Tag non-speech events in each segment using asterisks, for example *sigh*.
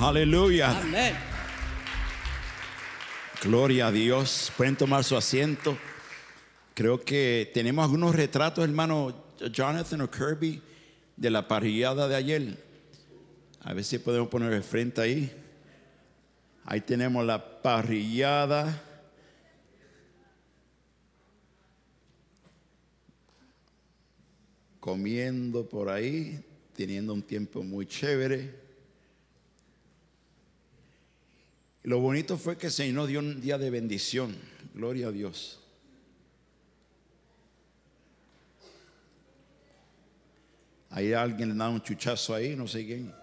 Aleluya. Amén. Gloria a Dios. Pueden tomar su asiento. Creo que tenemos algunos retratos, hermano Jonathan o Kirby, de la parrillada de ayer. A ver si podemos poner el frente ahí. Ahí tenemos la parrillada. Comiendo por ahí, teniendo un tiempo muy chévere. Lo bonito fue que el Señor dio un día de bendición. Gloria a Dios. Hay alguien le da un chuchazo ahí, no sé quién.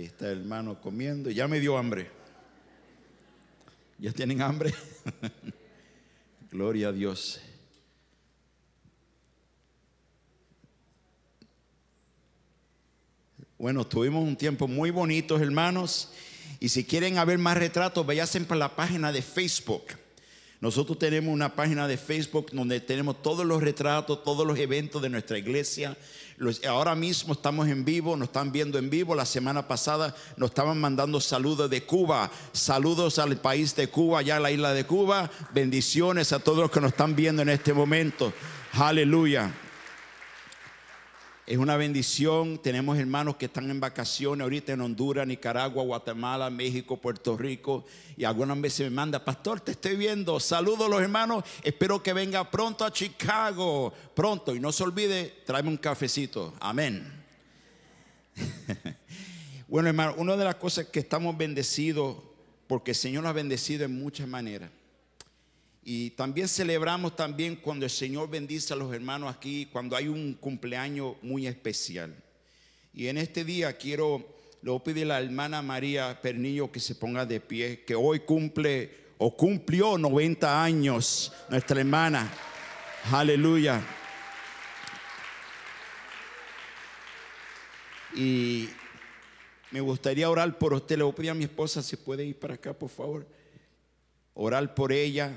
Ahí está el hermano comiendo. Ya me dio hambre. ¿Ya tienen hambre? *laughs* Gloria a Dios. Bueno, tuvimos un tiempo muy bonito, hermanos. Y si quieren ver más retratos, vayan para la página de Facebook. Nosotros tenemos una página de Facebook donde tenemos todos los retratos, todos los eventos de nuestra iglesia. Ahora mismo estamos en vivo, nos están viendo en vivo. La semana pasada nos estaban mandando saludos de Cuba. Saludos al país de Cuba, allá a la isla de Cuba. Bendiciones a todos los que nos están viendo en este momento. Aleluya. Es una bendición. Tenemos hermanos que están en vacaciones ahorita en Honduras, Nicaragua, Guatemala, México, Puerto Rico. Y algunas veces me manda, pastor, te estoy viendo. Saludos los hermanos. Espero que venga pronto a Chicago. Pronto. Y no se olvide, tráeme un cafecito. Amén. *laughs* bueno, hermano, una de las cosas que estamos bendecidos, porque el Señor nos ha bendecido en muchas maneras. Y también celebramos también cuando el Señor bendice a los hermanos aquí, cuando hay un cumpleaños muy especial. Y en este día quiero, le a la hermana María Pernillo que se ponga de pie, que hoy cumple o cumplió 90 años nuestra hermana. Aleluya. Y me gustaría orar por usted. Le voy a pedir a mi esposa si puede ir para acá, por favor. Orar por ella,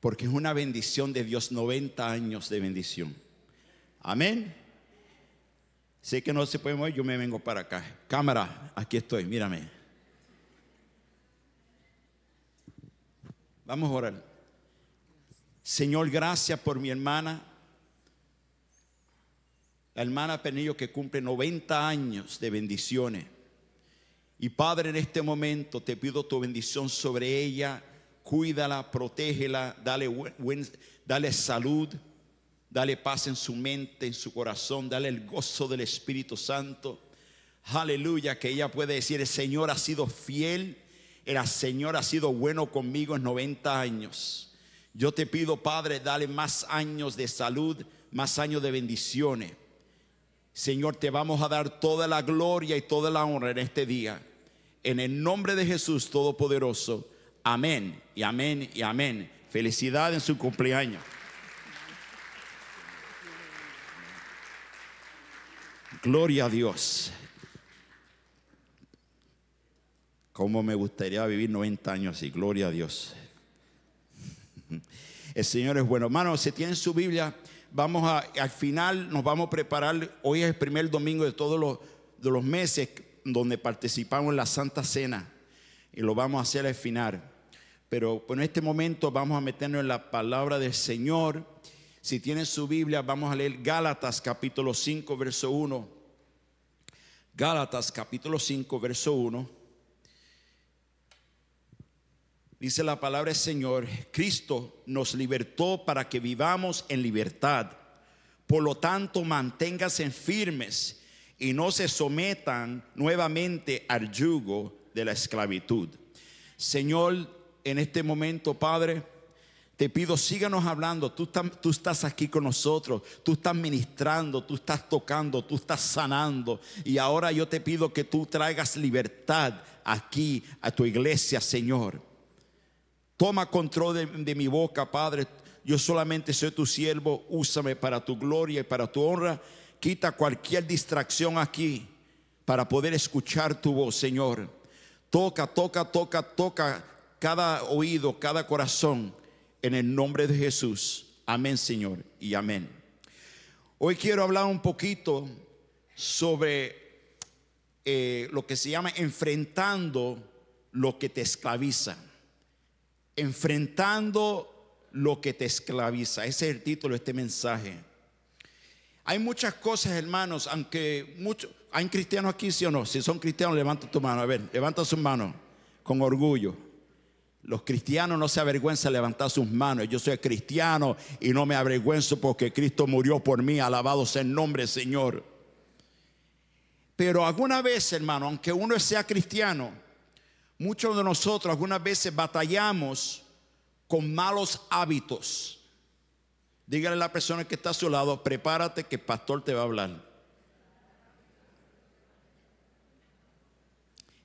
porque es una bendición de Dios, 90 años de bendición. Amén. Sé que no se puede mover, yo me vengo para acá. Cámara, aquí estoy, mírame. Vamos a orar. Señor, gracias por mi hermana. La hermana Penillo que cumple 90 años de bendiciones. Y Padre, en este momento te pido tu bendición sobre ella. Cuídala, protégela, dale, dale salud, dale paz en su mente, en su corazón, dale el gozo del Espíritu Santo. Aleluya, que ella puede decir, el Señor ha sido fiel, el Señor ha sido bueno conmigo en 90 años. Yo te pido, Padre, dale más años de salud, más años de bendiciones. Señor, te vamos a dar toda la gloria y toda la honra en este día. En el nombre de Jesús Todopoderoso. Amén y amén y amén. Felicidad en su cumpleaños. Gloria a Dios. Cómo me gustaría vivir 90 años así. Gloria a Dios. El Señor es bueno. Hermano, si tienen su Biblia, vamos a, al final nos vamos a preparar. Hoy es el primer domingo de todos los, de los meses donde participamos en la Santa Cena. Y lo vamos a hacer al final. Pero en este momento vamos a meternos en la palabra del Señor. Si tienen su Biblia, vamos a leer Gálatas capítulo 5, verso 1. Gálatas capítulo 5, verso 1. Dice la palabra del Señor, Cristo nos libertó para que vivamos en libertad. Por lo tanto, manténganse firmes y no se sometan nuevamente al yugo de la esclavitud. Señor, en este momento, Padre, te pido, síganos hablando. Tú, estás- aquí con nosotros. Tú estás ministrando, tú estás tocando, tú estás sanando. Y ahora yo te pido que tú traigas libertad aquí a tu iglesia, Señor. Toma control de mi boca, Padre. Yo solamente soy tu siervo. Úsame para tu gloria y para tu honra. quita cualquier distracción aquí para poder escuchar tu voz, Señor. Toca, toca, toca, toca cada oído, cada corazón en el nombre de Jesús. Amén, Señor, y amén. Hoy quiero hablar un poquito sobre eh, lo que se llama enfrentando lo que te esclaviza. Enfrentando lo que te esclaviza. Ese es el título de este mensaje. Hay muchas cosas, hermanos, aunque muchos, hay cristianos aquí, sí o no. Si son cristianos, levanta tu mano. A ver, levanta su mano con orgullo. Los cristianos no se avergüenzan levantar sus manos. Yo soy cristiano y no me avergüenzo porque Cristo murió por mí. Alabado sea el nombre, Señor. Pero alguna vez, hermano, aunque uno sea cristiano, muchos de nosotros algunas veces batallamos con malos hábitos. Dígale a la persona que está a su lado, prepárate que el pastor te va a hablar.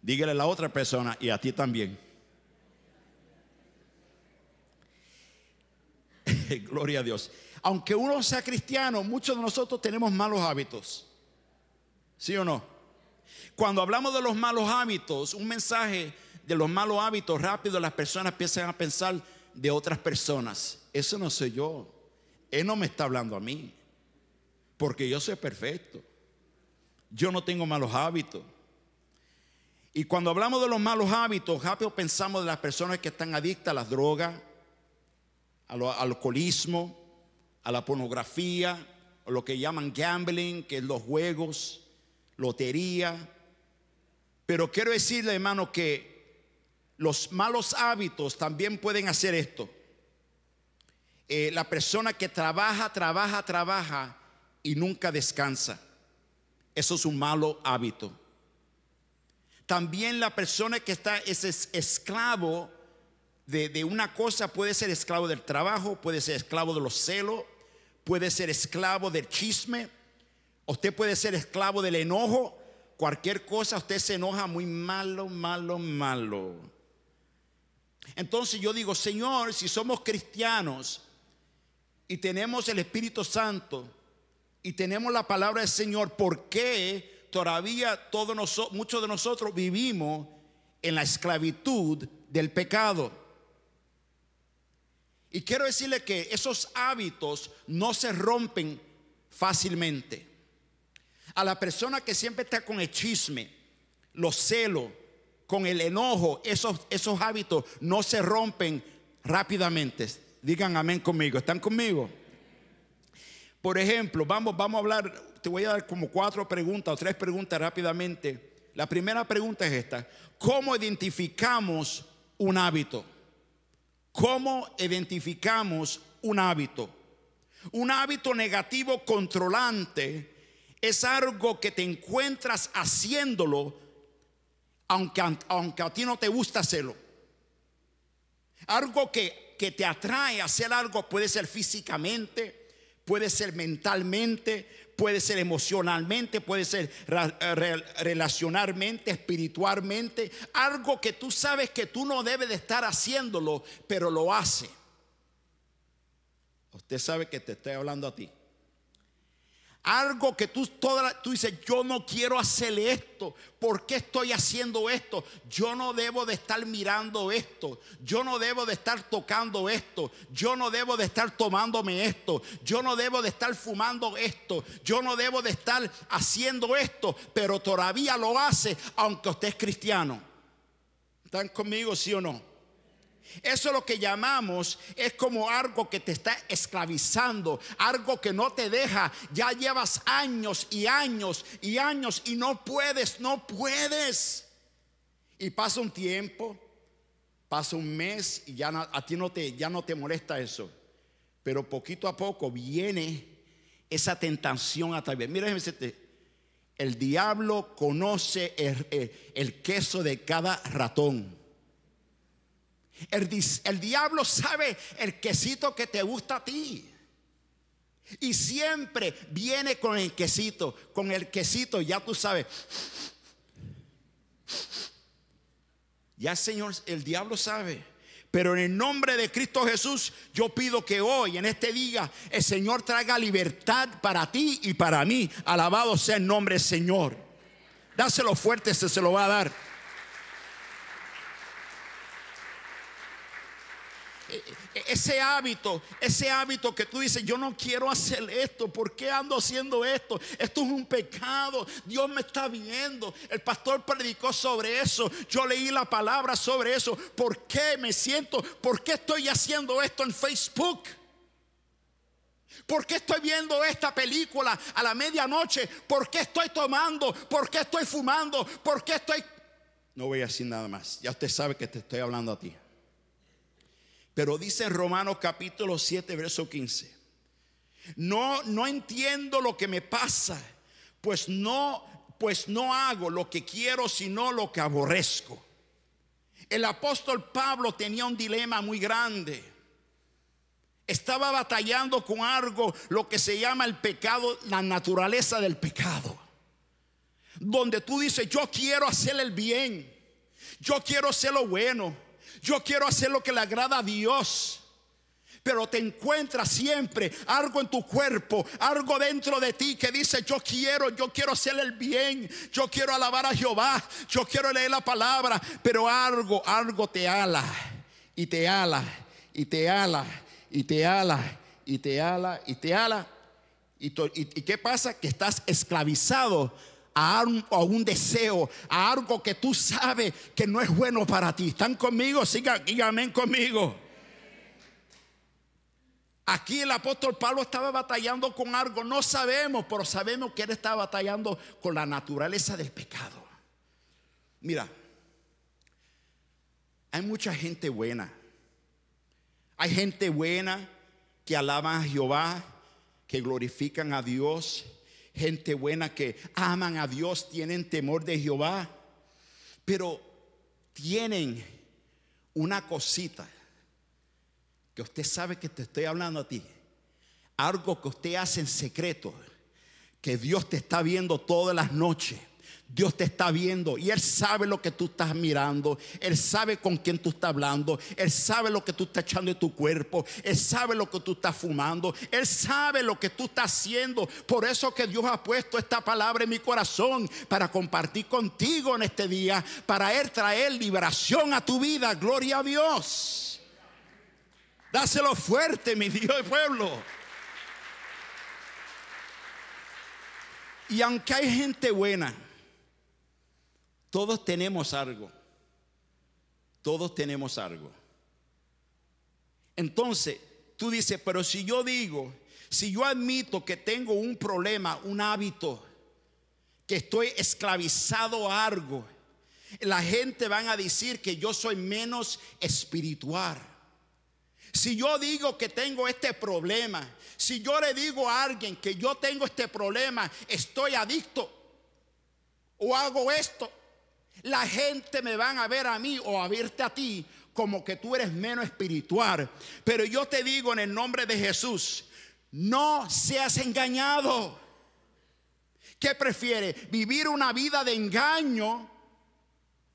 Dígale a la otra persona y a ti también. *laughs* Gloria a Dios. Aunque uno sea cristiano, muchos de nosotros tenemos malos hábitos. ¿Sí o no? Cuando hablamos de los malos hábitos, un mensaje de los malos hábitos rápido, las personas empiezan a pensar de otras personas. Eso no soy yo. Él no me está hablando a mí. Porque yo soy perfecto. Yo no tengo malos hábitos. Y cuando hablamos de los malos hábitos, rápido pensamos de las personas que están adictas a las drogas, al alcoholismo, a la pornografía, o lo que llaman gambling, que es los juegos, lotería. Pero quiero decirle, hermano, que los malos hábitos también pueden hacer esto. Eh, la persona que trabaja, trabaja, trabaja y nunca descansa. Eso es un malo hábito. También la persona que está es esclavo de, una cosa puede ser esclavo del trabajo, puede ser esclavo de los celos, puede ser esclavo del chisme, usted puede ser esclavo del enojo, cualquier cosa usted se enoja muy malo, malo, malo. Entonces yo digo, Señor, si somos cristianos y tenemos el Espíritu Santo y tenemos la palabra del Señor, ¿por qué todavía todos nosotros, muchos de nosotros vivimos en la esclavitud del pecado? Y quiero decirle que esos hábitos no se rompen fácilmente. A la persona que siempre está con el chisme, los celos, con el enojo, esos, esos hábitos no se rompen rápidamente. Digan amén conmigo. ¿Están conmigo? Por ejemplo, vamos, vamos a hablar, te voy a dar como cuatro preguntas o tres preguntas rápidamente. La primera pregunta es esta. ¿Cómo identificamos un hábito? ¿Cómo identificamos un hábito? Un hábito negativo controlante es algo que te encuentras haciéndolo aunque, aunque a ti no te gusta hacerlo. Algo que que te atrae a hacer algo puede ser físicamente, puede ser mentalmente, puede ser emocionalmente, puede ser relacionalmente, espiritualmente. Algo que tú sabes que tú no debes de estar haciéndolo, pero lo hace. Usted sabe que te estoy hablando a ti. Algo que tú, toda, tú dices, yo no quiero hacer esto. ¿Por qué estoy haciendo esto? Yo no debo de estar mirando esto. Yo no debo de estar tocando esto. Yo no debo de estar tomándome esto. Yo no debo de estar fumando esto. Yo no debo de estar haciendo esto. Pero todavía lo hace aunque usted es cristiano. ¿Están conmigo, sí o no? Eso es lo que llamamos, es como algo que te está esclavizando, algo que no te deja. Ya llevas años y años y años y no puedes, no puedes. Y pasa un tiempo, pasa un mes y ya a ti no te, ya no te molesta eso. Pero poquito a poco viene esa tentación a través. Mira, el diablo conoce el queso de cada ratón. El, diablo sabe el quesito que te gusta a ti. Y siempre viene con el quesito, con el quesito, ya tú sabes. Ya Señor, el diablo sabe. Pero en el nombre de Cristo Jesús, yo pido que hoy, en este día, el Señor traiga libertad para ti y para mí. Alabado sea el nombre Señor. Dáselo fuerte, se, se lo va a dar. Ese hábito, ese hábito que tú dices, yo no quiero hacer esto, ¿por qué ando haciendo esto? Esto es un pecado, Dios me está viendo. El pastor predicó sobre eso, yo leí la palabra sobre eso. ¿Por qué me siento? ¿Por qué estoy haciendo esto en Facebook? ¿Por qué estoy viendo esta película a la medianoche? ¿Por qué estoy tomando? ¿Por qué estoy fumando? ¿Por qué estoy... No voy a decir nada más. Ya usted sabe que te estoy hablando a ti. Pero dice en Romanos capítulo 7, verso 15. No, no entiendo lo que me pasa, pues no, pues no hago lo que quiero, sino lo que aborrezco. El apóstol Pablo tenía un dilema muy grande. Estaba batallando con algo, lo que se llama el pecado, la naturaleza del pecado. Donde tú dices, yo quiero hacer el bien, yo quiero hacer lo bueno, yo quiero hacer lo que le agrada a Dios. Pero te encuentras siempre algo en tu cuerpo, algo dentro de ti que dice, yo quiero, yo quiero hacer el bien, yo quiero alabar a Jehová, yo quiero leer la palabra, pero algo, algo te ala y te ala y te ala y te ala y te ala y te ala. ¿Y, y qué pasa? Que estás esclavizado a un, deseo, a algo que tú sabes que no es bueno para ti. ¿Están conmigo? Sigan, amén conmigo. Aquí el apóstol Pablo estaba batallando con algo, no sabemos, pero sabemos que él estaba batallando con la naturaleza del pecado. Mira, hay mucha gente buena. Hay gente buena que alaban a Jehová, que glorifican a Dios, gente buena que aman a Dios, tienen temor de Jehová, pero tienen una cosita que usted sabe que te estoy hablando a ti, algo que usted hace en secreto, que Dios te está viendo todas las noches Dios te está viendo y Él sabe lo que tú estás mirando. Él sabe con quién tú estás hablando. Él sabe lo que tú estás echando en tu cuerpo. Él sabe lo que tú estás fumando. Él sabe lo que tú estás haciendo. Por eso que Dios ha puesto esta palabra en mi corazón para compartir contigo en este día. Para Él traer liberación a tu vida. Gloria a Dios. Dáselo fuerte, mi Dios y pueblo. Y aunque hay gente buena, todos tenemos algo. Todos tenemos algo. Entonces, tú dices, pero si yo digo, si yo admito que tengo un problema, un hábito, que estoy esclavizado a algo, la gente van a decir que yo soy menos espiritual. Si yo digo que tengo este problema, si yo le digo a alguien que yo tengo este problema, estoy adicto o hago esto, la gente me van a ver a mí o a verte a ti como que tú eres menos espiritual. Pero yo te digo en el nombre de Jesús, no seas engañado. ¿Qué prefiere? ¿Vivir una vida de engaño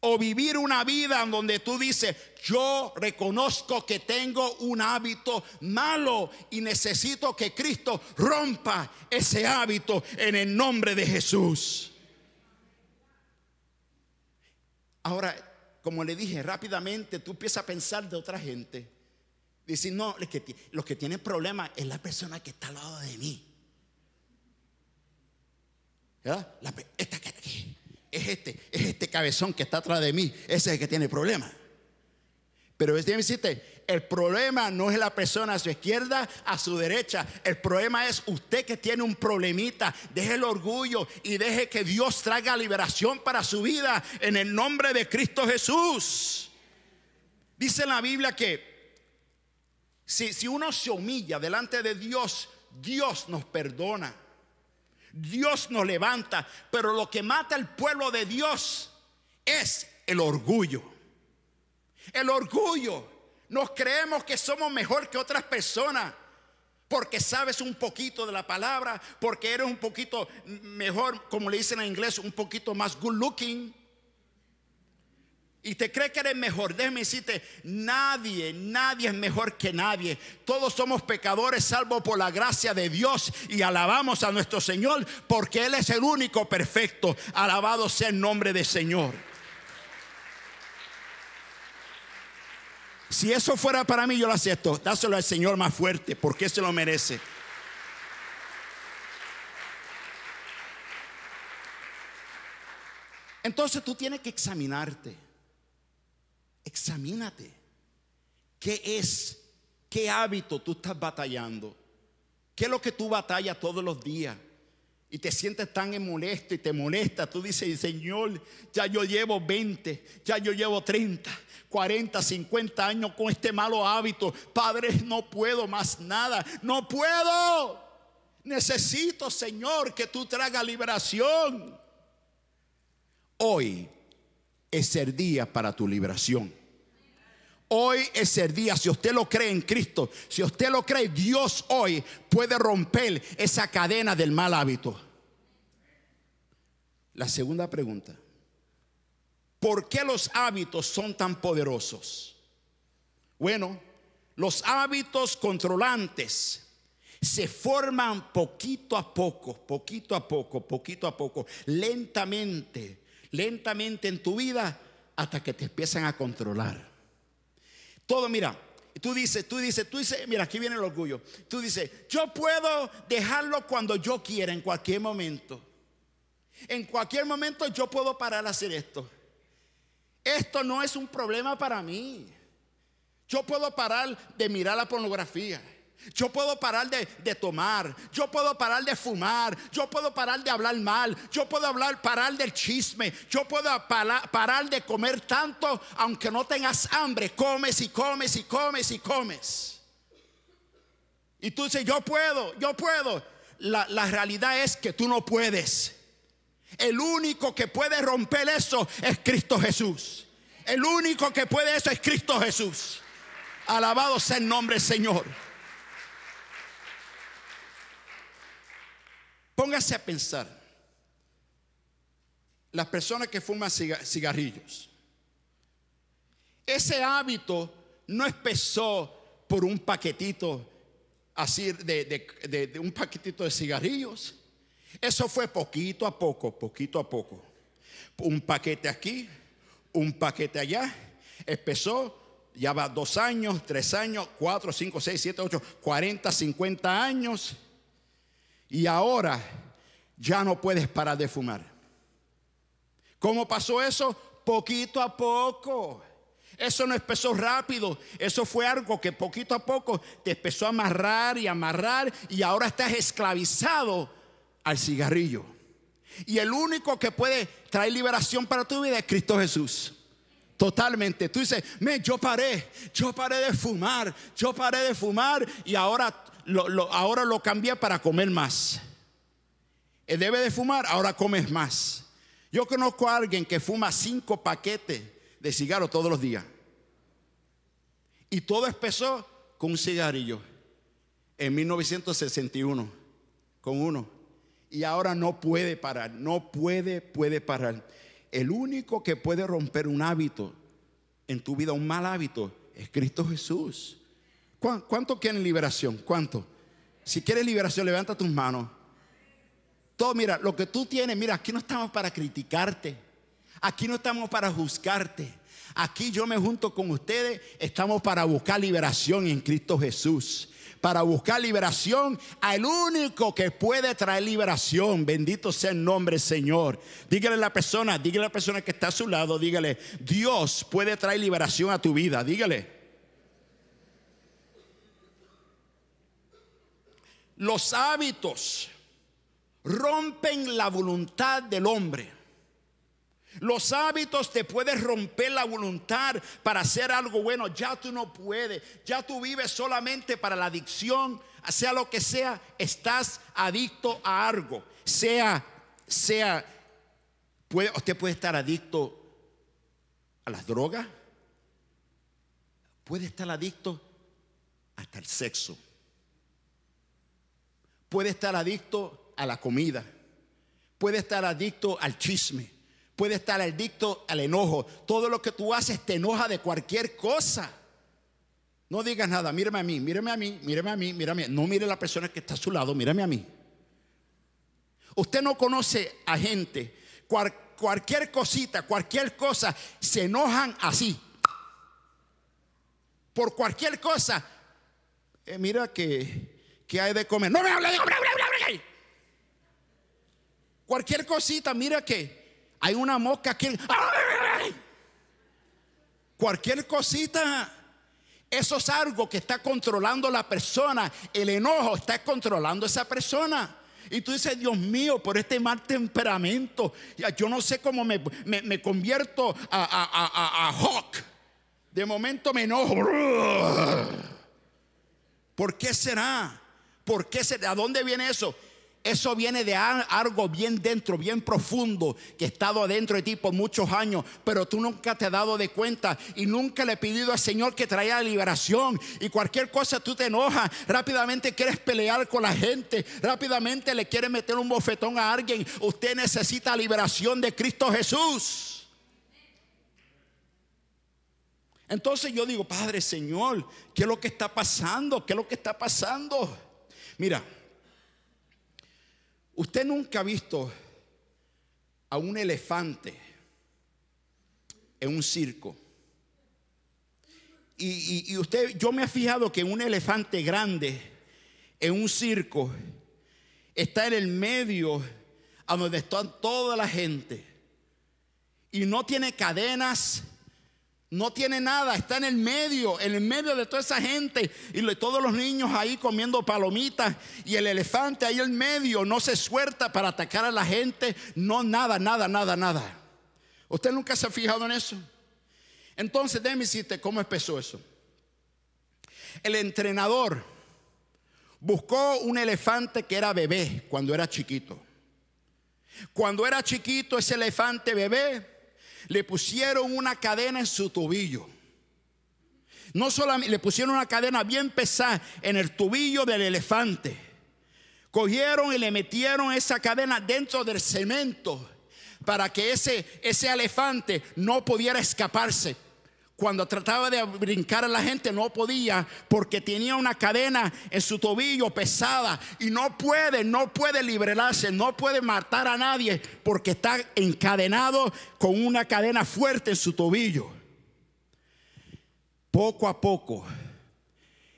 o vivir una vida en donde tú dices, yo reconozco que tengo un hábito malo y necesito que Cristo rompa ese hábito en el nombre de Jesús? Ahora, como le dije rápidamente, tú empiezas a pensar de otra gente. Dices, no, los que, tienen problemas es la persona que está al lado de mí. ¿Verdad? esta, es este, es este cabezón que está atrás de mí, ese es el que tiene problemas. Pero decirte, el problema no es la persona a su izquierda, a su derecha. El problema es usted que tiene un problemita. Deje el orgullo y deje que Dios traiga liberación para su vida en el nombre de Cristo Jesús. Dice la Biblia que si, si uno se humilla delante de Dios, Dios nos perdona. Dios nos levanta. Pero lo que mata al pueblo de Dios es el orgullo. El orgullo. Nos creemos que somos mejor que otras personas porque sabes un poquito de la palabra, porque eres un poquito mejor, como le dicen en inglés, un poquito más good looking. y te cree que eres mejor, déjeme decirte, nadie, nadie es mejor que nadie. Todos somos pecadores salvo por la gracia de Dios y alabamos a nuestro Señor porque Él es el único perfecto. Alabado sea el nombre del Señor. Si eso fuera para mí, yo lo acepto. Dáselo al Señor más fuerte porque se lo merece. Entonces tú tienes que examinarte. Examínate. ¿Qué es? ¿Qué hábito tú estás batallando? ¿Qué es lo que tú batallas todos los días? Y te sientes tan molesto y te molesta. Tú dices, Señor, ya yo llevo 20, ya yo llevo 30, 40, 50 años con este malo hábito. Padre, no puedo más nada. No puedo. Necesito, Señor, que tú traigas liberación. Hoy es el día para tu liberación. Hoy es el día, si usted lo cree en Cristo, si usted lo cree, Dios hoy puede romper esa cadena del mal hábito. La segunda pregunta, ¿por qué los hábitos son tan poderosos? Bueno, los hábitos controlantes se forman poquito a poco, poquito a poco, poquito a poco, lentamente, lentamente en tu vida hasta que te empiezan a controlar. Todo, mira, tú dices, tú dices, tú dices, mira, aquí viene el orgullo. Tú dices, yo puedo dejarlo cuando yo quiera, en cualquier momento. En cualquier momento yo puedo parar a hacer esto. Esto no es un problema para mí. Yo puedo parar de mirar la pornografía. Yo puedo parar de, tomar, yo puedo parar de fumar, yo puedo parar de hablar mal, yo puedo hablar, parar del chisme, yo puedo parar de comer tanto, aunque no tengas hambre, comes y comes y comes y comes. Y tú dices, yo puedo, yo puedo. La, la realidad es que tú no puedes. El único que puede romper eso es Cristo Jesús. El único que puede eso es Cristo Jesús. Alabado sea el nombre Señor. Póngase a pensar, las personas que fuman cigarrillos, ese hábito no empezó por un paquetito así de, un paquetito de cigarrillos. Eso fue poquito a poco, poquito a poco. Un paquete aquí, un paquete allá. Empezó, ya va dos años, tres años, cuatro, cinco, seis, siete, ocho, cuarenta, cincuenta años y ahora ya no puedes parar de fumar. ¿Cómo pasó eso? Poquito a poco. Eso no empezó rápido, eso fue algo que poquito a poco te empezó a amarrar y amarrar y ahora estás esclavizado al cigarrillo. Y el único que puede traer liberación para tu vida es Cristo Jesús. Totalmente. Tú dices, me, yo paré, yo paré de fumar, yo paré de fumar y ahora ahora lo cambié para comer más. Eh, debe de fumar, ahora comes más. Yo conozco a alguien que fuma cinco paquetes de cigarros todos los días. Y todo empezó con un cigarrillo en 1961, con uno. Y ahora no puede parar, no puede, puede parar. El único que puede romper un hábito en tu vida, un mal hábito, es Cristo Jesús. ¿Cuánto quieren liberación? ¿Cuánto? Si quieres liberación, levanta tus manos. Todo, mira, lo que tú tienes, mira, aquí no estamos para criticarte. Aquí no estamos para juzgarte. Aquí yo me junto con ustedes, estamos para buscar liberación en Cristo Jesús. Para buscar liberación al único que puede traer liberación. Bendito sea el nombre Señor. Dígale a la persona, dígale a la persona que está a su lado, dígale, Dios puede traer liberación a tu vida. Dígale. Los hábitos rompen la voluntad del hombre. Los hábitos te pueden romper la voluntad para hacer algo bueno. Ya tú no puedes. Ya tú vives solamente para la adicción. Sea lo que sea, estás adicto a algo. Sea, sea, usted puede estar adicto a las drogas. Puede estar adicto hasta el sexo puede estar adicto a la comida, puede estar adicto al chisme, puede estar adicto al enojo. Todo lo que tú haces te enoja de cualquier cosa. No digas nada, míreme a mí, míreme a mí, míreme a mí, mírame. No mire a la persona que está a su lado, mírame a mí. Usted no conoce a gente, cualquier cosita, cualquier cosa, se enojan así. Por cualquier cosa. Eh, mira que, que, hay de comer. No me hable Cualquier cosita, mira que hay una mosca aquí. Cualquier cosita. Eso es algo que está controlando la persona. El enojo está controlando a esa persona. Y tú dices, Dios mío, por este mal temperamento, yo no sé cómo me, convierto a, a, a, Hawk. De momento me enojo. ¿Por qué será? ¿Por qué será? ¿A dónde viene eso? Eso viene de algo bien dentro, bien profundo, que ha estado adentro de ti por muchos años, pero tú nunca te has dado de cuenta y nunca le he pedido al Señor que traiga liberación. Y cualquier cosa tú te enojas, rápidamente quieres pelear con la gente, rápidamente le quieres meter un bofetón a alguien. Usted necesita liberación de Cristo Jesús. Entonces yo digo, Padre Señor, ¿qué es lo que está pasando? ¿Qué es lo que está pasando? Mira. Usted nunca ha visto a un elefante en un circo. Y, usted, yo me he fijado que un elefante grande en un circo está en el medio a donde está toda la gente. Y no tiene cadenas, no tiene nada, está en el medio, en el medio de toda esa gente y todos los niños ahí comiendo palomitas y el elefante ahí en medio no se suelta para atacar a la gente, no nada, nada, nada, nada. ¿Usted nunca se ha fijado en eso? Entonces, déjeme decirte cómo empezó eso. El entrenador buscó un elefante que era bebé cuando era chiquito. Cuando era chiquito ese elefante bebé le pusieron una cadena en su tobillo. No solamente le pusieron una cadena bien pesada en el tobillo del elefante. Cogieron y le metieron esa cadena dentro del cemento para que ese, ese elefante no pudiera escaparse. Cuando trataba de brincar a la gente no podía porque tenía una cadena en su tobillo pesada y no puede, no puede liberarse, no puede matar a nadie porque está encadenado con una cadena fuerte en su tobillo. Poco a poco,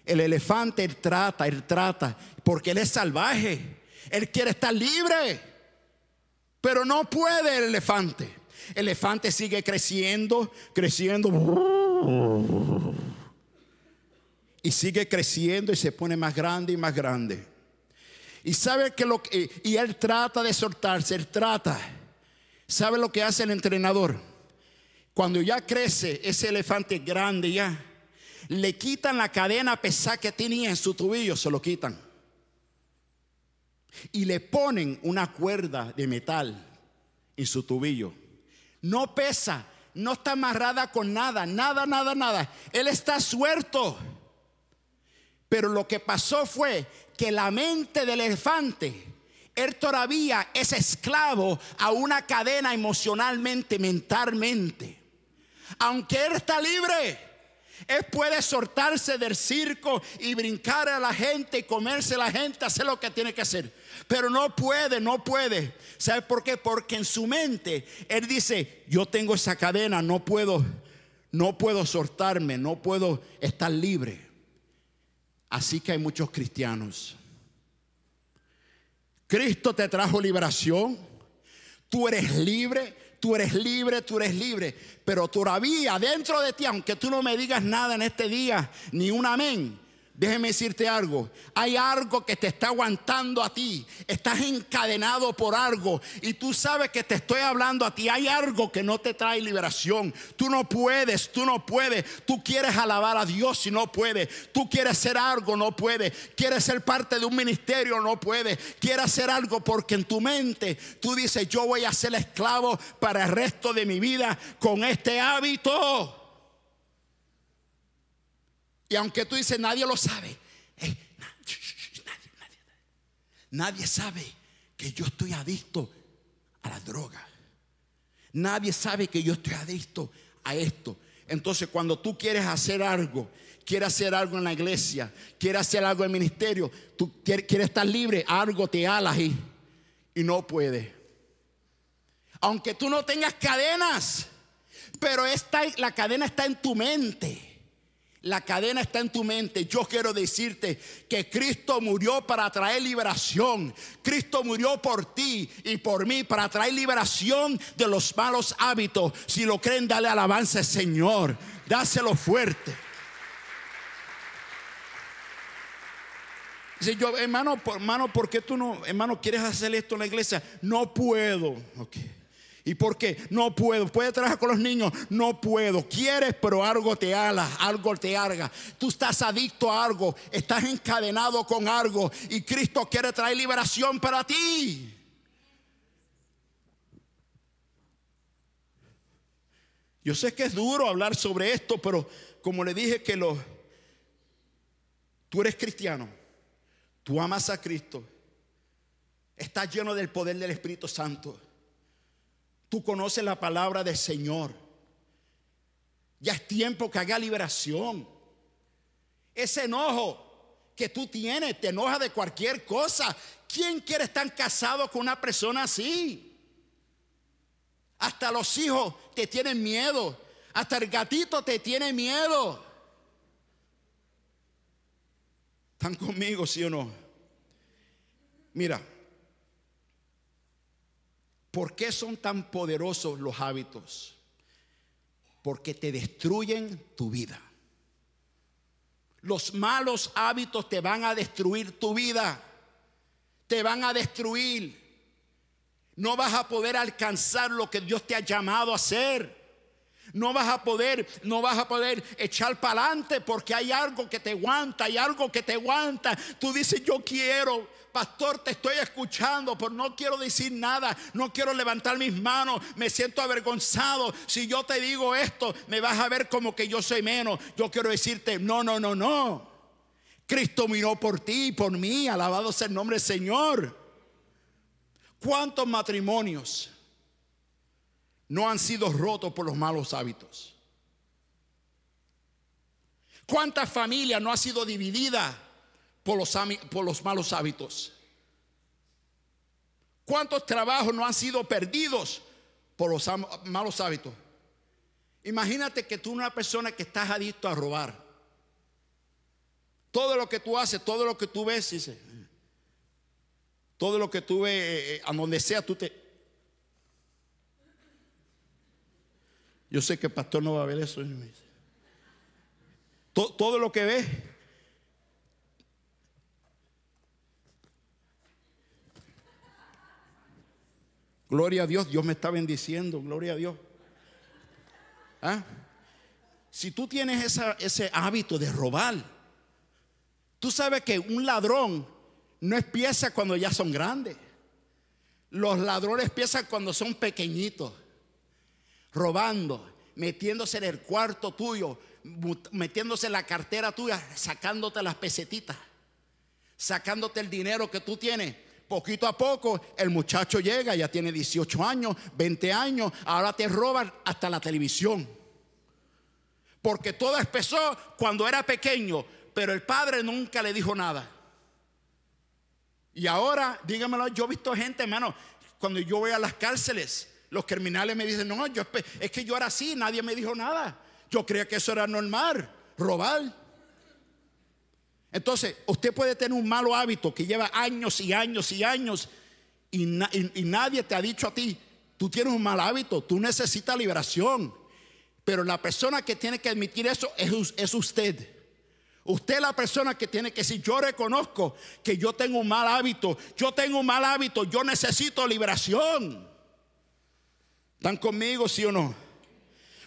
el elefante trata, él trata, porque él es salvaje, él quiere estar libre, pero no puede el elefante. El elefante sigue creciendo, creciendo. Y sigue creciendo y se pone más grande y más grande. Y sabe que lo que, y él trata de soltarse, él trata. ¿Sabe lo que hace el entrenador? Cuando ya crece ese elefante grande ya, le quitan la cadena pesada que tenía en su tobillo, se lo quitan. Y le ponen una cuerda de metal en su tobillo no pesa, no está amarrada con nada, nada, nada, nada. Él está suelto. Pero lo que pasó fue que la mente del elefante, él todavía es esclavo a una cadena emocionalmente, mentalmente. Aunque él está libre. Él puede soltarse del circo y brincar a la gente y comerse a la gente, hacer lo que tiene que hacer. Pero no puede, no puede. ¿Sabe por qué? Porque en su mente él dice, yo tengo esa cadena, no puedo, no puedo soltarme, no puedo estar libre. Así que hay muchos cristianos. Cristo te trajo liberación. Tú eres libre, tú eres libre, tú eres libre. Pero todavía dentro de ti, aunque tú no me digas nada en este día, ni un amén, Déjeme decirte algo. Hay algo que te está aguantando a ti. Estás encadenado por algo. Y tú sabes que te estoy hablando a ti. Hay algo que no te trae liberación. Tú no puedes, tú no puedes. Tú quieres alabar a Dios y no puedes. Tú quieres hacer algo, no puedes. Quieres ser parte de un ministerio, no puedes. Quieres hacer algo porque en tu mente tú dices, yo voy a ser esclavo para el resto de mi vida con este hábito. Y aunque tú dices, nadie lo sabe, nadie, sabe que yo estoy adicto a la droga. Nadie sabe que yo estoy adicto a esto. Entonces, cuando tú quieres hacer algo, quieres hacer algo en la iglesia, quieres hacer algo en el ministerio, tú quieres, estar libre, algo te alas y, y no puedes. Aunque tú no tengas cadenas, pero la cadena está en tu mente. La cadena está en tu mente. Yo quiero decirte que Cristo murió para traer liberación. Cristo murió por ti y por mí para traer liberación de los malos hábitos. Si lo creen, dale alabanza al Señor. Dáselo fuerte. Dice yo, hermano, hermano, ¿por qué tú no, hermano, quieres hacer esto en la iglesia? No puedo. Okay. ¿Y por qué? No puedo. ¿Puedes trabajar con los niños? No puedo. Quieres, pero algo te ala, algo te arga. Tú estás adicto a algo, estás encadenado con algo y Cristo quiere traer liberación para ti. Yo sé que es duro hablar sobre esto, pero como le dije que lo, tú eres cristiano, tú amas a Cristo, estás lleno del poder del Espíritu Santo. Tú conoces la palabra del Señor. Ya es tiempo que haga liberación. Ese enojo que tú tienes te enoja de cualquier cosa. ¿Quién quiere estar casado con una persona así? Hasta los hijos te tienen miedo. Hasta el gatito te tiene miedo. ¿Están conmigo, sí o no? Mira, ¿Por qué son tan poderosos los hábitos? Porque te destruyen tu vida. Los malos hábitos te van a destruir tu vida. Te van a destruir. No vas a poder alcanzar lo que Dios te ha llamado a hacer. No vas a poder, no vas a poder echar para adelante porque hay algo que te aguanta, hay algo que te aguanta. Tú dices, yo quiero, pastor, te estoy escuchando, pero no quiero decir nada, no quiero levantar mis manos, me siento avergonzado. Si yo te digo esto, me vas a ver como que yo soy menos. Yo quiero decirte, no, no, no, no. Cristo miró por ti y por mí, alabado sea el nombre del Señor. ¿Cuántos matrimonios no han sido rotos por los malos hábitos? ¿Cuántas familias no han sido divididas por los, por los malos hábitos? ¿Cuántos trabajos no han sido perdidos por los malos hábitos? Imagínate que tú una persona que estás adicto a robar. Todo lo que tú haces, todo lo que tú ves, dice, todo lo que tú ves, eh, eh, a donde sea, tú te... Yo sé que el pastor no va a ver eso. Todo, todo lo que ves Gloria a Dios, Dios me está bendiciendo, gloria a Dios. ¿Ah? Si tú tienes ese hábito de robar, tú sabes que un ladrón no empieza cuando ya son grandes. Los ladrones empiezan cuando son pequeñitos, robando, metiéndose en el cuarto tuyo, metiéndose en la cartera tuya, sacándote las pesetitas, sacándote el dinero que tú tienes Poquito a poco el muchacho llega, ya tiene 18 años, 20 años, ahora te roban hasta la televisión. Porque todo empezó cuando era pequeño, pero el padre nunca le dijo nada. Y ahora, dígamelo, yo he visto gente, hermano, cuando yo voy a las cárceles, los criminales me dicen, no, yo, es que yo era así, nadie me dijo nada. Yo creía que eso era normal, robar. Entonces, usted puede tener un malo hábito que lleva años y años y años y, nadie te ha dicho a ti, tú tienes un mal hábito, tú necesitas liberación. Pero la persona que tiene que admitir eso es, usted. Usted es la persona que tiene que decir, yo reconozco que yo tengo un mal hábito, yo tengo un mal hábito, yo necesito liberación. ¿Están conmigo, sí o no?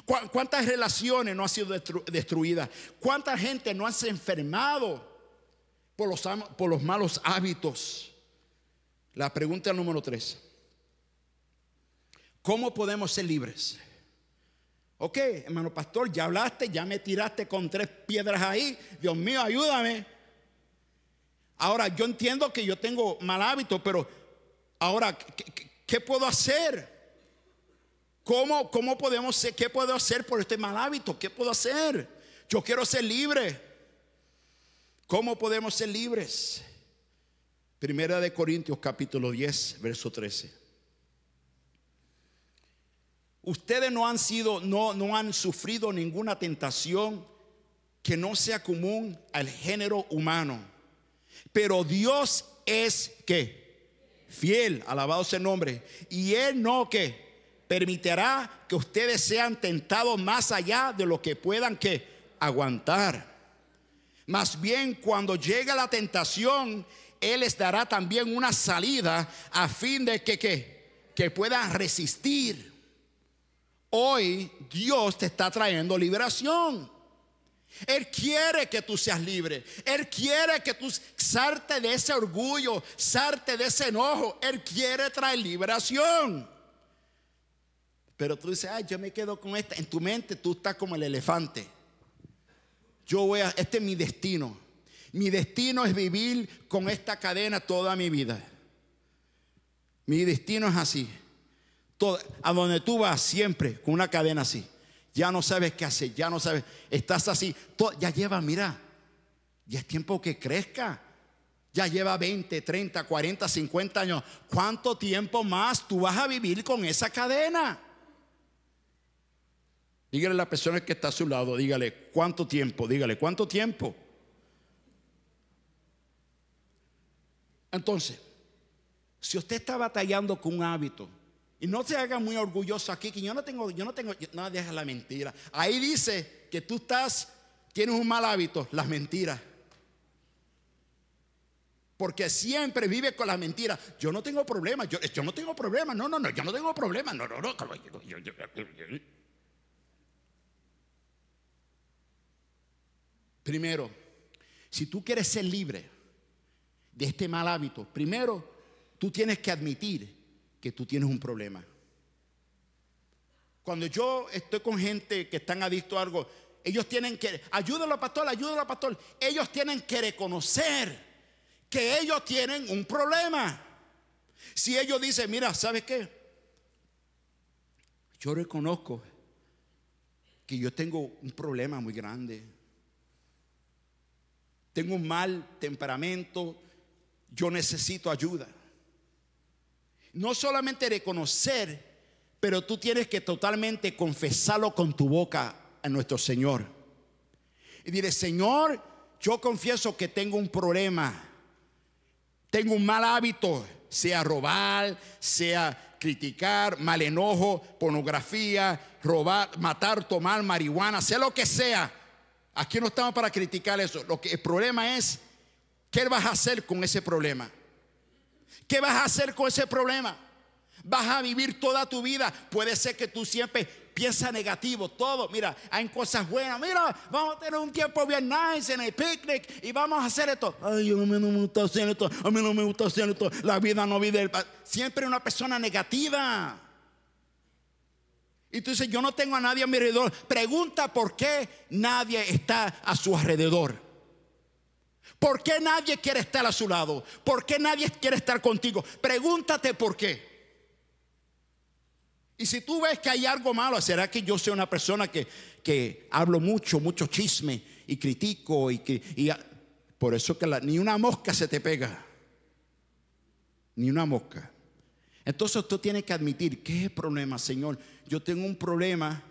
¿Cuántas relaciones no han sido destruidas? ¿Cuánta gente no ha se enfermado? Por los, por los malos hábitos. La pregunta número tres. ¿Cómo podemos ser libres? Ok, hermano pastor, ya hablaste, ya me tiraste con tres piedras ahí. Dios mío, ayúdame. Ahora, yo entiendo que yo tengo mal hábito, pero ahora, ¿qué, qué puedo hacer? ¿Cómo, cómo podemos ser? ¿Qué puedo hacer por este mal hábito? ¿Qué puedo hacer? Yo quiero ser libre. ¿Cómo podemos ser libres? Primera de Corintios capítulo 10, verso 13. Ustedes no han sido, no, no han sufrido ninguna tentación que no sea común al género humano. Pero Dios es que fiel, alabado sea el nombre, y él no que permitirá que ustedes sean tentados más allá de lo que puedan que aguantar. Más bien cuando llegue la tentación, Él les dará también una salida a fin de que, que, que puedan resistir. Hoy Dios te está trayendo liberación. Él quiere que tú seas libre. Él quiere que tú sarte de ese orgullo, sarte de ese enojo. Él quiere traer liberación. Pero tú dices, ay, yo me quedo con esta. En tu mente tú estás como el elefante. Yo voy a, este es mi destino. Mi destino es vivir con esta cadena toda mi vida. Mi destino es así. a donde tú vas siempre con una cadena así. Ya no sabes qué hacer, ya no sabes, estás así. ya lleva, mira, ya es tiempo que crezca. Ya lleva 20, 30, 40, 50 años. ¿Cuánto tiempo más tú vas a vivir con esa cadena? Dígale a la persona que está a su lado, dígale, ¿cuánto tiempo? Dígale, ¿cuánto tiempo? Entonces, si usted está batallando con un hábito, y no se haga muy orgulloso aquí, que yo no tengo, yo no tengo, no deja la mentira. Ahí dice que tú estás, tienes un mal hábito, las mentiras. Porque siempre vive con las mentiras. Yo no tengo problema, yo, yo no tengo problema, no, no, no, yo no tengo problema, no, no, no. Primero, si tú quieres ser libre de este mal hábito, primero tú tienes que admitir que tú tienes un problema. Cuando yo estoy con gente que están adictos a algo, ellos tienen que, ayúdalo pastor, ayúdalo pastor, ellos tienen que reconocer que ellos tienen un problema. Si ellos dicen, mira, ¿sabes qué? Yo reconozco que yo tengo un problema muy grande tengo un mal temperamento, yo necesito ayuda. No solamente reconocer, pero tú tienes que totalmente confesarlo con tu boca a nuestro Señor. Y diré, Señor, yo confieso que tengo un problema, tengo un mal hábito, sea robar, sea criticar, mal enojo, pornografía, robar, matar, tomar marihuana, sea lo que sea Aquí no estamos para criticar eso. Lo que el problema es qué vas a hacer con ese problema. ¿Qué vas a hacer con ese problema? Vas a vivir toda tu vida. Puede ser que tú siempre piensas negativo, todo. Mira, hay cosas buenas. Mira, vamos a tener un tiempo bien nice en el picnic y vamos a hacer esto. Ay, a mí no me gusta hacer esto. A mí no me gusta hacer esto. La vida no vive. Siempre una persona negativa. Y tú dices, yo no tengo a nadie a mi alrededor. Pregunta por qué nadie está a su alrededor. ¿Por qué nadie quiere estar a su lado? ¿Por qué nadie quiere estar contigo? Pregúntate por qué. Y si tú ves que hay algo malo, ¿será que yo soy una persona que, que hablo mucho, mucho chisme y critico y que... por eso que ni una mosca se te pega. Ni una mosca. Entonces tú tienes que admitir, ¿qué es el problema, Señor? Yo tengo un problema,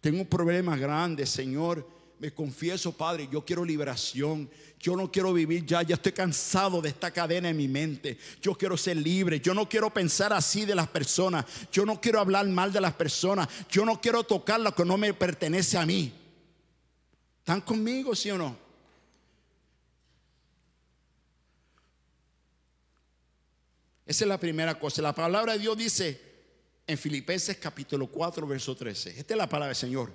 tengo un problema grande, Señor. Me confieso, Padre, yo quiero liberación. Yo no quiero vivir ya, ya estoy cansado de esta cadena en mi mente. Yo quiero ser libre. Yo no quiero pensar así de las personas. Yo no quiero hablar mal de las personas. Yo no quiero tocar lo que no me pertenece a mí. ¿Están conmigo, sí o no? Esa es la primera cosa. La palabra de Dios dice en Filipenses capítulo 4, verso 13. Esta es la palabra del Señor.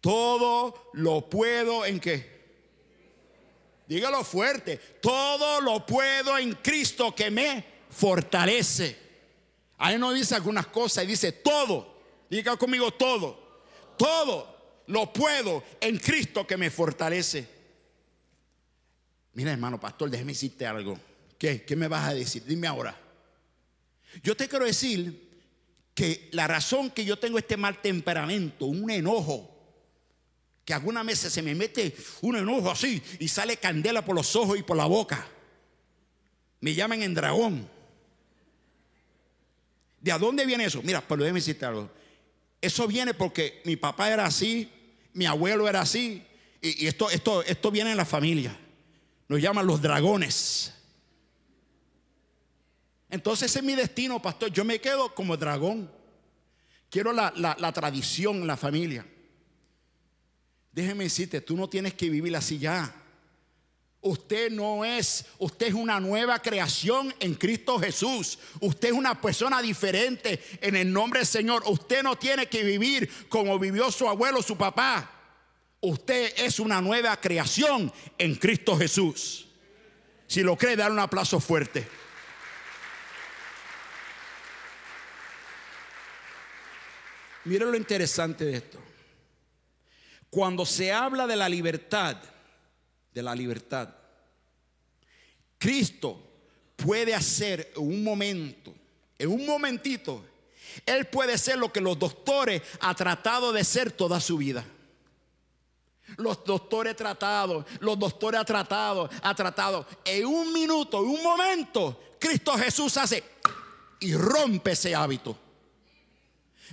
Todo lo puedo en qué? Dígalo fuerte. Todo lo puedo en Cristo que me fortalece. Ahí no dice algunas cosas, dice todo. Diga conmigo todo. Todo lo puedo en Cristo que me fortalece. Mira, hermano pastor, déjeme decirte algo. ¿Qué? ¿Qué me vas a decir? Dime ahora. Yo te quiero decir que la razón que yo tengo este mal temperamento, un enojo, que alguna vez se me mete un enojo así y sale candela por los ojos y por la boca. Me llaman en dragón. ¿De dónde viene eso? Mira, pero déjeme decirte algo. Eso viene porque mi papá era así, mi abuelo era así, y, esto, esto, esto viene en la familia. Nos llaman los dragones. Entonces ese es mi destino, pastor. Yo me quedo como dragón. Quiero la, la tradición la familia. Déjeme decirte, tú no tienes que vivir así ya. Usted no es, usted es una nueva creación en Cristo Jesús. Usted es una persona diferente en el nombre del Señor. Usted no tiene que vivir como vivió su abuelo, su papá. Usted es una nueva creación en Cristo Jesús. Si lo cree, dar un aplauso fuerte. Mire lo interesante de esto. Cuando se habla de la libertad, de la libertad, Cristo puede hacer en un momento, en un momentito, Él puede ser lo que los doctores han tratado de ser toda su vida. Los doctores tratados, los doctores ha tratado, ha tratado. En un minuto, en un momento, Cristo Jesús hace y rompe ese hábito.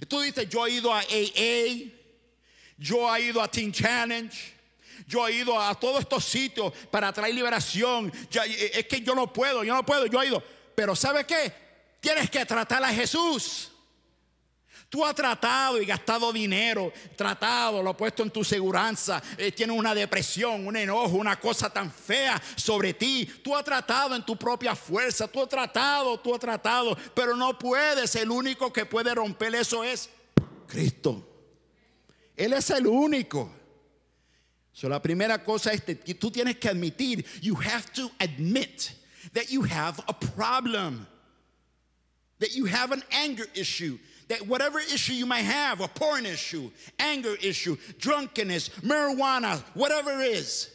Tú dices, yo he ido a AA, yo he ido a Teen Challenge. Yo he ido a todos estos sitios para traer liberación. es que yo no puedo, yo no puedo, yo he ido. Pero ¿sabe qué? Tienes que tratar a Jesús. Tú has tratado y gastado dinero, tratado, lo has puesto en tu seguranza, eh, tienes una depresión, un enojo, una cosa tan fea sobre ti. Tú has tratado en tu propia fuerza, tú has tratado, tú has tratado, pero no puedes. El único que puede romper eso es Cristo. Él es el único. So, la primera cosa es que tú tienes que admitir, you have to admit that you have a problem, that you have an anger issue that whatever issue you might have, a porn issue, anger issue, drunkenness, marijuana, whatever it is,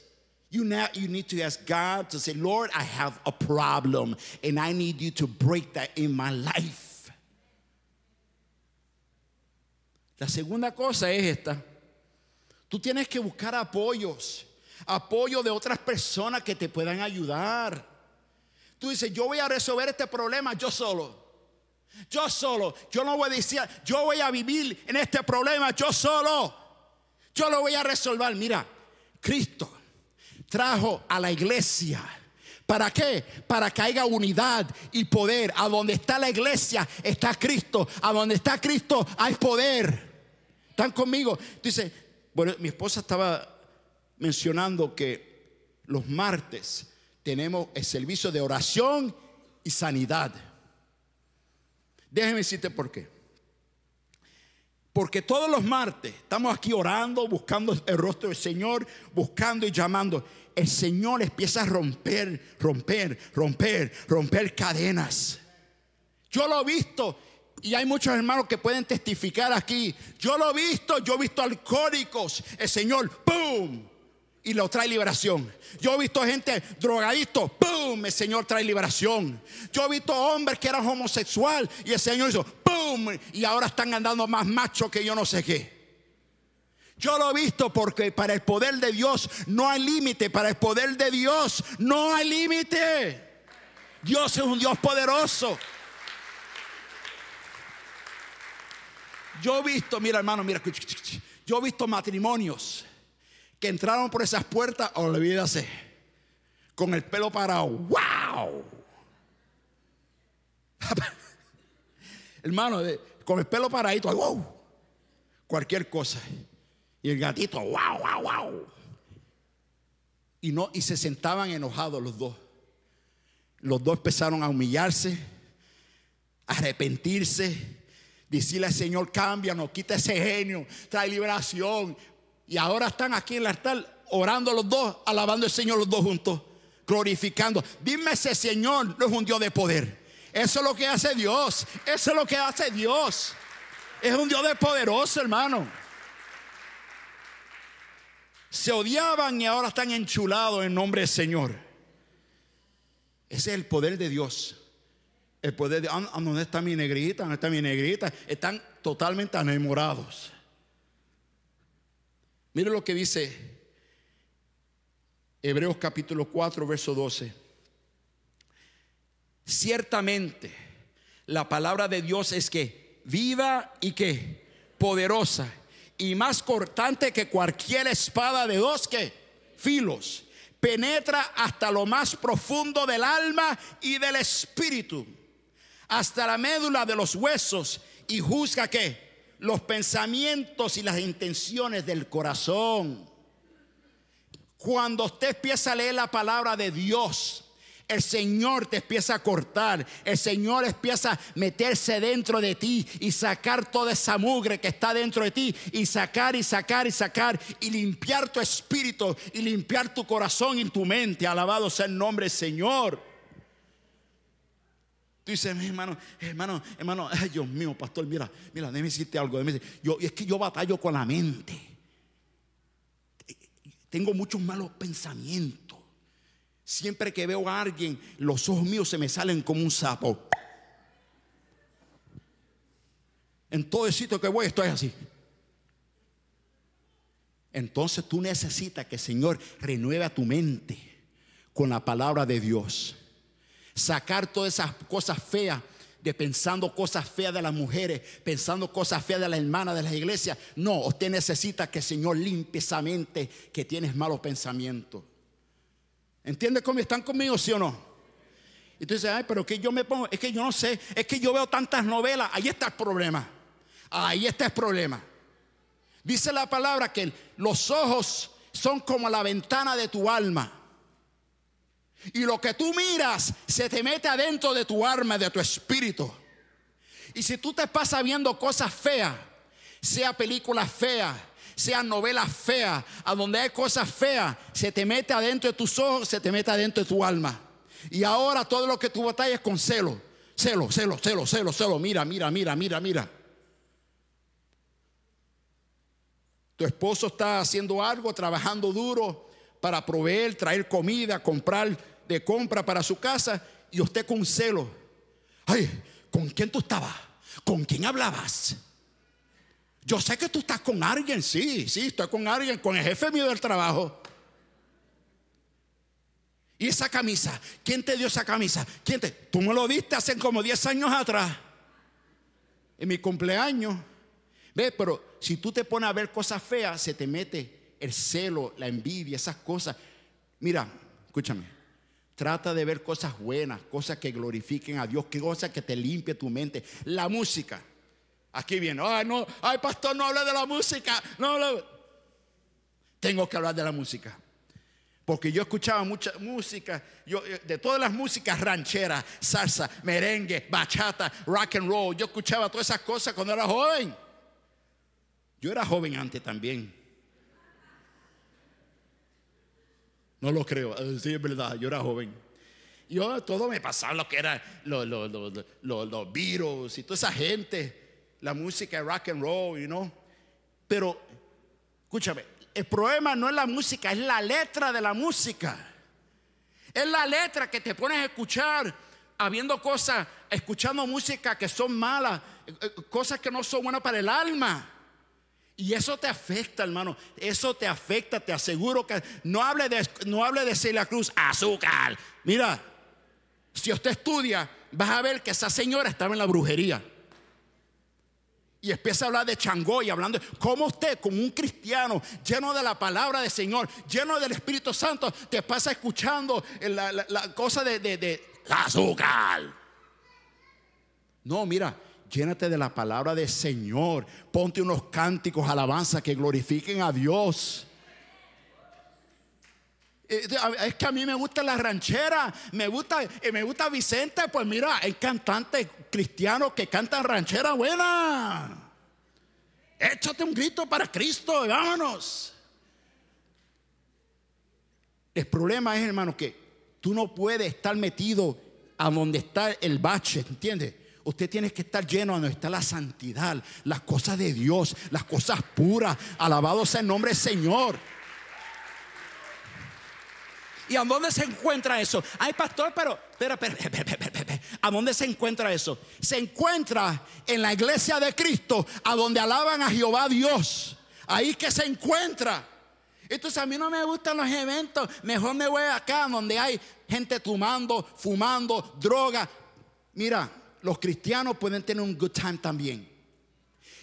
you now you need to ask God to say, Lord, I have a problem and I need you to break that in my life. La segunda cosa es esta. Tú tienes que buscar apoyos, apoyo de otras personas que te puedan ayudar. Tú dices, yo voy a resolver este problema yo solo. Yo solo, yo no voy a decir, yo voy a vivir en este problema, yo solo. Yo lo voy a resolver. Mira, Cristo trajo a la iglesia. ¿Para qué? Para que haya unidad y poder. A donde está la iglesia está Cristo. A donde está Cristo hay poder. ¿Están conmigo? Dice, bueno, mi esposa estaba mencionando que los martes tenemos el servicio de oración y sanidad. Déjeme decirte por qué. Porque todos los martes estamos aquí orando, buscando el rostro del Señor, buscando y llamando. El Señor empieza a romper, romper, romper, romper cadenas. Yo lo he visto y hay muchos hermanos que pueden testificar aquí. Yo lo he visto, yo he visto alcohólicos. El Señor, ¡pum! Y lo trae liberación. Yo he visto gente drogadito, ¡pum! El Señor trae liberación. Yo he visto hombres que eran homosexual y el Señor hizo ¡pum! Y ahora están andando más machos que yo no sé qué. Yo lo he visto porque para el poder de Dios no hay límite. Para el poder de Dios no hay límite. Dios es un Dios poderoso. Yo he visto, mira hermano, mira, yo he visto matrimonios que entraron por esas puertas, olvídase, con el pelo parado. ¡Wow! *laughs* Hermano, con el pelo paradito, ¡wow! Cualquier cosa. Y el gatito, ¡wow, wow, wow! Y, no, y se sentaban enojados los dos. Los dos empezaron a humillarse, a arrepentirse, decirle al Señor, cámbianos, quita ese genio, trae liberación, y ahora están aquí en el altar orando los dos, alabando al Señor los dos juntos, glorificando. Dime ese Señor no es un Dios de poder. Eso es lo que hace Dios. Eso es lo que hace Dios. Es un Dios de poderoso, hermano. Se odiaban y ahora están enchulados en nombre del Señor. Ese es el poder de Dios. El poder de, ah, ah, ¿dónde está mi negrita? ¿Dónde está mi negrita? Están totalmente enamorados. Mire lo que dice Hebreos capítulo 4, verso 12. Ciertamente, la palabra de Dios es que viva y que poderosa y más cortante que cualquier espada de dos que filos. Penetra hasta lo más profundo del alma y del espíritu hasta la médula de los huesos y juzga que los pensamientos y las intenciones del corazón. Cuando usted empieza a leer la palabra de Dios, el Señor te empieza a cortar, el Señor empieza a meterse dentro de ti y sacar toda esa mugre que está dentro de ti y sacar y sacar y sacar y limpiar tu espíritu y limpiar tu corazón y tu mente. Alabado sea el nombre del Señor. Tú dices, hermano, hermano, hermano, ay Dios mío, pastor, mira, mira, déjame decirte algo. yo, es que yo batallo con la mente. Tengo muchos malos pensamientos. Siempre que veo a alguien, los ojos míos se me salen como un sapo. En todo el sitio que voy estoy así. Entonces tú necesitas que el Señor renueve tu mente con la palabra de Dios sacar todas esas cosas feas de pensando cosas feas de las mujeres, pensando cosas feas de las hermanas de la iglesia. No, usted necesita que el Señor limpie esa mente que tienes malos pensamientos. ¿Entiende cómo están conmigo, sí o no? Y tú dices, ay, pero que yo me pongo, es que yo no sé, es que yo veo tantas novelas, ahí está el problema. Ahí está el problema. Dice la palabra que los ojos son como la ventana de tu alma. Y lo que tú miras se te mete adentro de tu alma, de tu espíritu. Y si tú te pasas viendo cosas feas, sea películas feas, sea novelas feas, a donde hay cosas feas, se te mete adentro de tus ojos, se te mete adentro de tu alma. Y ahora todo lo que tú batallas con celo, celo, celo, celo, celo, celo, mira, mira, mira, mira, mira. Tu esposo está haciendo algo, trabajando duro para proveer, traer comida, comprar compra para su casa y usted con celo. Ay, ¿con quién tú estabas? ¿Con quién hablabas? Yo sé que tú estás con alguien, sí, sí, estoy con alguien, con el jefe mío del trabajo. ¿Y esa camisa? ¿Quién te dio esa camisa? ¿Quién te? Tú me lo diste hace como 10 años atrás. En mi cumpleaños. Ve, pero si tú te pones a ver cosas feas, se te mete el celo, la envidia, esas cosas. Mira, escúchame. Trata de ver cosas buenas, cosas que glorifiquen a Dios, cosas que te limpie tu mente. La música. Aquí viene, ay, no, ay, pastor, no habla de la música. No Tengo que hablar de la música. Porque yo escuchaba mucha música, yo, eh, de todas las músicas rancheras, salsa, merengue, bachata, rock and roll. Yo escuchaba todas esas cosas cuando era joven. Yo era joven antes también. No lo creo. Eh, sí, es verdad, yo era joven. Yo todo me pasaba lo que era los, los, virus y toda esa gente, la música rock and roll, you know. Pero, escúchame, el problema no es la música, es la letra de la música. Es la letra que te pones a escuchar habiendo cosas, escuchando música que son malas, eh, eh, cosas que no son buenas para el alma. Y eso te afecta, hermano. Eso te afecta, te aseguro que no hable de, no hable de Celia Cruz, azúcar. Mira, si usted estudia, vas a ver que esa señora estaba en la brujería. Y empieza a hablar de Changó y hablando cómo usted, como un cristiano lleno de la palabra del Señor, lleno del Espíritu Santo, te pasa escuchando la, cosa de, de, de azúcar. No, mira, Llénate de la palabra del Señor. Ponte unos cánticos, alabanza que glorifiquen a Dios. Eh, es que a mí me gusta la ranchera, me gusta, eh, me gusta Vicente, pues mira, hay cantantes cristianos que cantan ranchera buena. Échate un grito para Cristo, vámonos. El problema es, hermano, que tú no puedes estar metido a donde está el bache, ¿entiendes? Usted tiene que estar lleno donde está la santidad, las cosas de Dios, las cosas puras. Alabado sea el nombre del Señor. ¿Y a dónde se encuentra eso? Ay, pastor, pero, pero, pero, ¿A dónde se encuentra eso? Se encuentra en la iglesia de Cristo, a donde alaban a Jehová Dios. Ahí que se encuentra. Entonces a mí no me gustan los eventos. Mejor me voy acá donde hay gente tomando, fumando, droga. Mira, los cristianos pueden tener un good time también.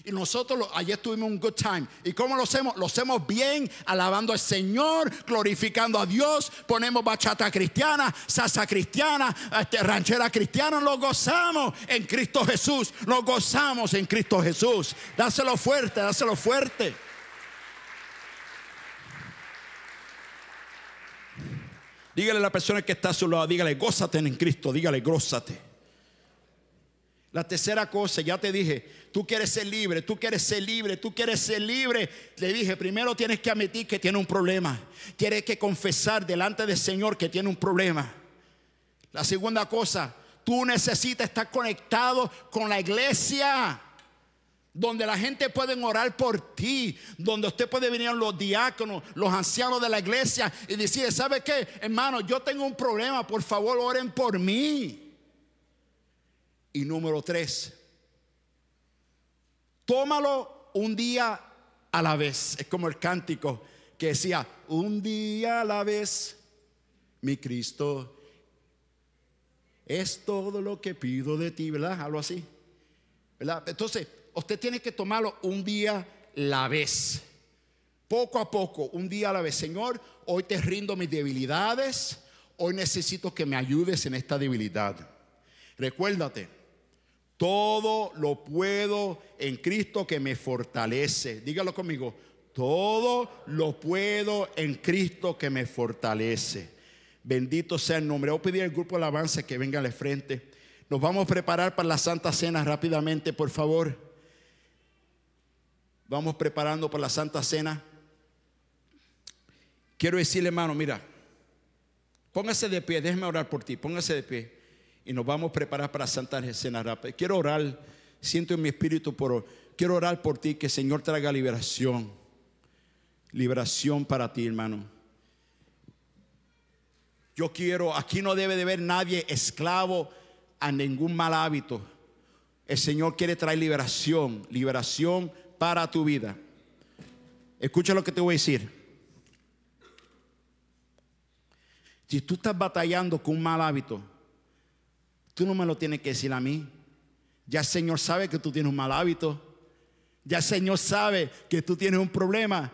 Y nosotros ayer tuvimos un good time. ¿Y cómo lo hacemos? Lo hacemos bien, alabando al Señor, glorificando a Dios. Ponemos bachata cristiana, salsa cristiana, este, ranchera cristiana. Lo gozamos en Cristo Jesús. Lo gozamos en Cristo Jesús. Dáselo fuerte, dáselo fuerte. Dígale a la persona que está a su lado, dígale, gózate en Cristo, dígale, gózate. La tercera cosa, ya te dije, tú quieres ser libre, tú quieres ser libre, tú quieres ser libre. Le dije, primero tienes que admitir que tiene un problema. Tienes que confesar delante del Señor que tiene un problema. La segunda cosa, tú necesitas estar conectado con la iglesia. Donde la gente puede orar por ti, donde usted puede venir los diáconos, los ancianos de la iglesia y decir, ¿sabe qué? Hermano, yo tengo un problema, por favor oren por mí. Y número tres, tómalo un día a la vez. Es como el cántico que decía, un día a la vez, mi Cristo, es todo lo que pido de ti, ¿verdad? Algo así. ¿verdad? Entonces, usted tiene que tomarlo un día a la vez. Poco a poco, un día a la vez. Señor, hoy te rindo mis debilidades. Hoy necesito que me ayudes en esta debilidad. Recuérdate, todo lo puedo en Cristo que me fortalece. Dígalo conmigo. Todo lo puedo en Cristo que me fortalece. Bendito sea el nombre. Voy a pedir al grupo de alabanza que venga al frente. Nos vamos a preparar para la Santa Cena rápidamente, por favor. Vamos preparando para la Santa Cena. Quiero decirle, hermano, mira, póngase de pie, déjeme orar por ti, póngase de pie y nos vamos a preparar para Santa Cena rápida. Quiero orar, siento en mi espíritu, por, quiero orar por ti, que el Señor traiga liberación. Liberación para ti, hermano. Yo quiero, aquí no debe de haber nadie esclavo a ningún mal hábito. El Señor quiere traer liberación, liberación para tu vida. Escucha lo que te voy a decir. Si tú estás batallando con un mal hábito, Tú no me lo tienes que decir a mí. Ya el Señor sabe que tú tienes un mal hábito. Ya el Señor sabe que tú tienes un problema.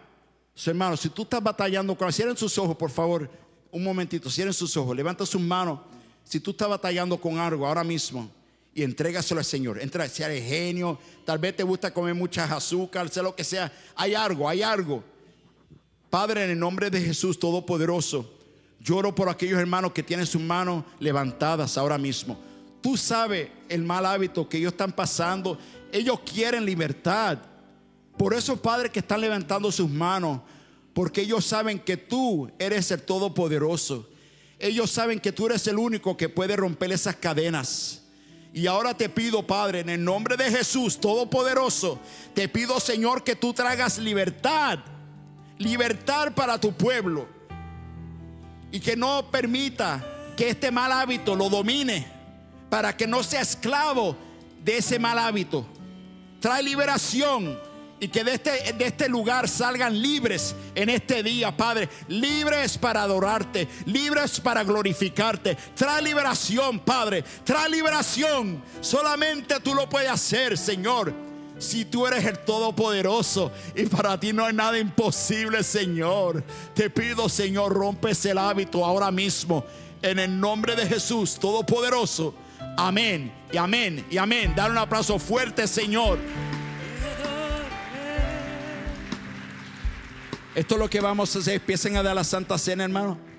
Su hermano, si tú estás batallando con... Cierren sus ojos, por favor. Un momentito, cierren sus ojos. Levanta sus manos. Si tú estás batallando con algo ahora mismo y entrégaselo al Señor. Entra, sea el genio, tal vez te gusta comer muchas azúcar, sea lo que sea. Hay algo, hay algo. Padre, en el nombre de Jesús Todopoderoso, lloro por aquellos hermanos que tienen sus manos levantadas ahora mismo. Tú sabes el mal hábito que ellos están pasando. Ellos quieren libertad. Por eso, padres que están levantando sus manos, porque ellos saben que tú eres el Todopoderoso. Ellos saben que tú eres el único que puede romper esas cadenas. Y ahora te pido, Padre, en el nombre de Jesús Todopoderoso, te pido, Señor, que tú traigas libertad. Libertad para tu pueblo. Y que no permita que este mal hábito lo domine para que no sea esclavo de ese mal hábito. Trae liberación y que de este, de este lugar salgan libres en este día, Padre. Libres para adorarte, libres para glorificarte. Trae liberación, Padre. Trae liberación. Solamente tú lo puedes hacer, Señor. Si tú eres el Todopoderoso y para ti no hay nada imposible, Señor. Te pido, Señor, rompes el hábito ahora mismo. En el nombre de Jesús, Todopoderoso. Amén y amén y amén. Dar un aplauso fuerte, Señor. Esto es lo que vamos a hacer. Empiecen a dar la Santa Cena, hermano.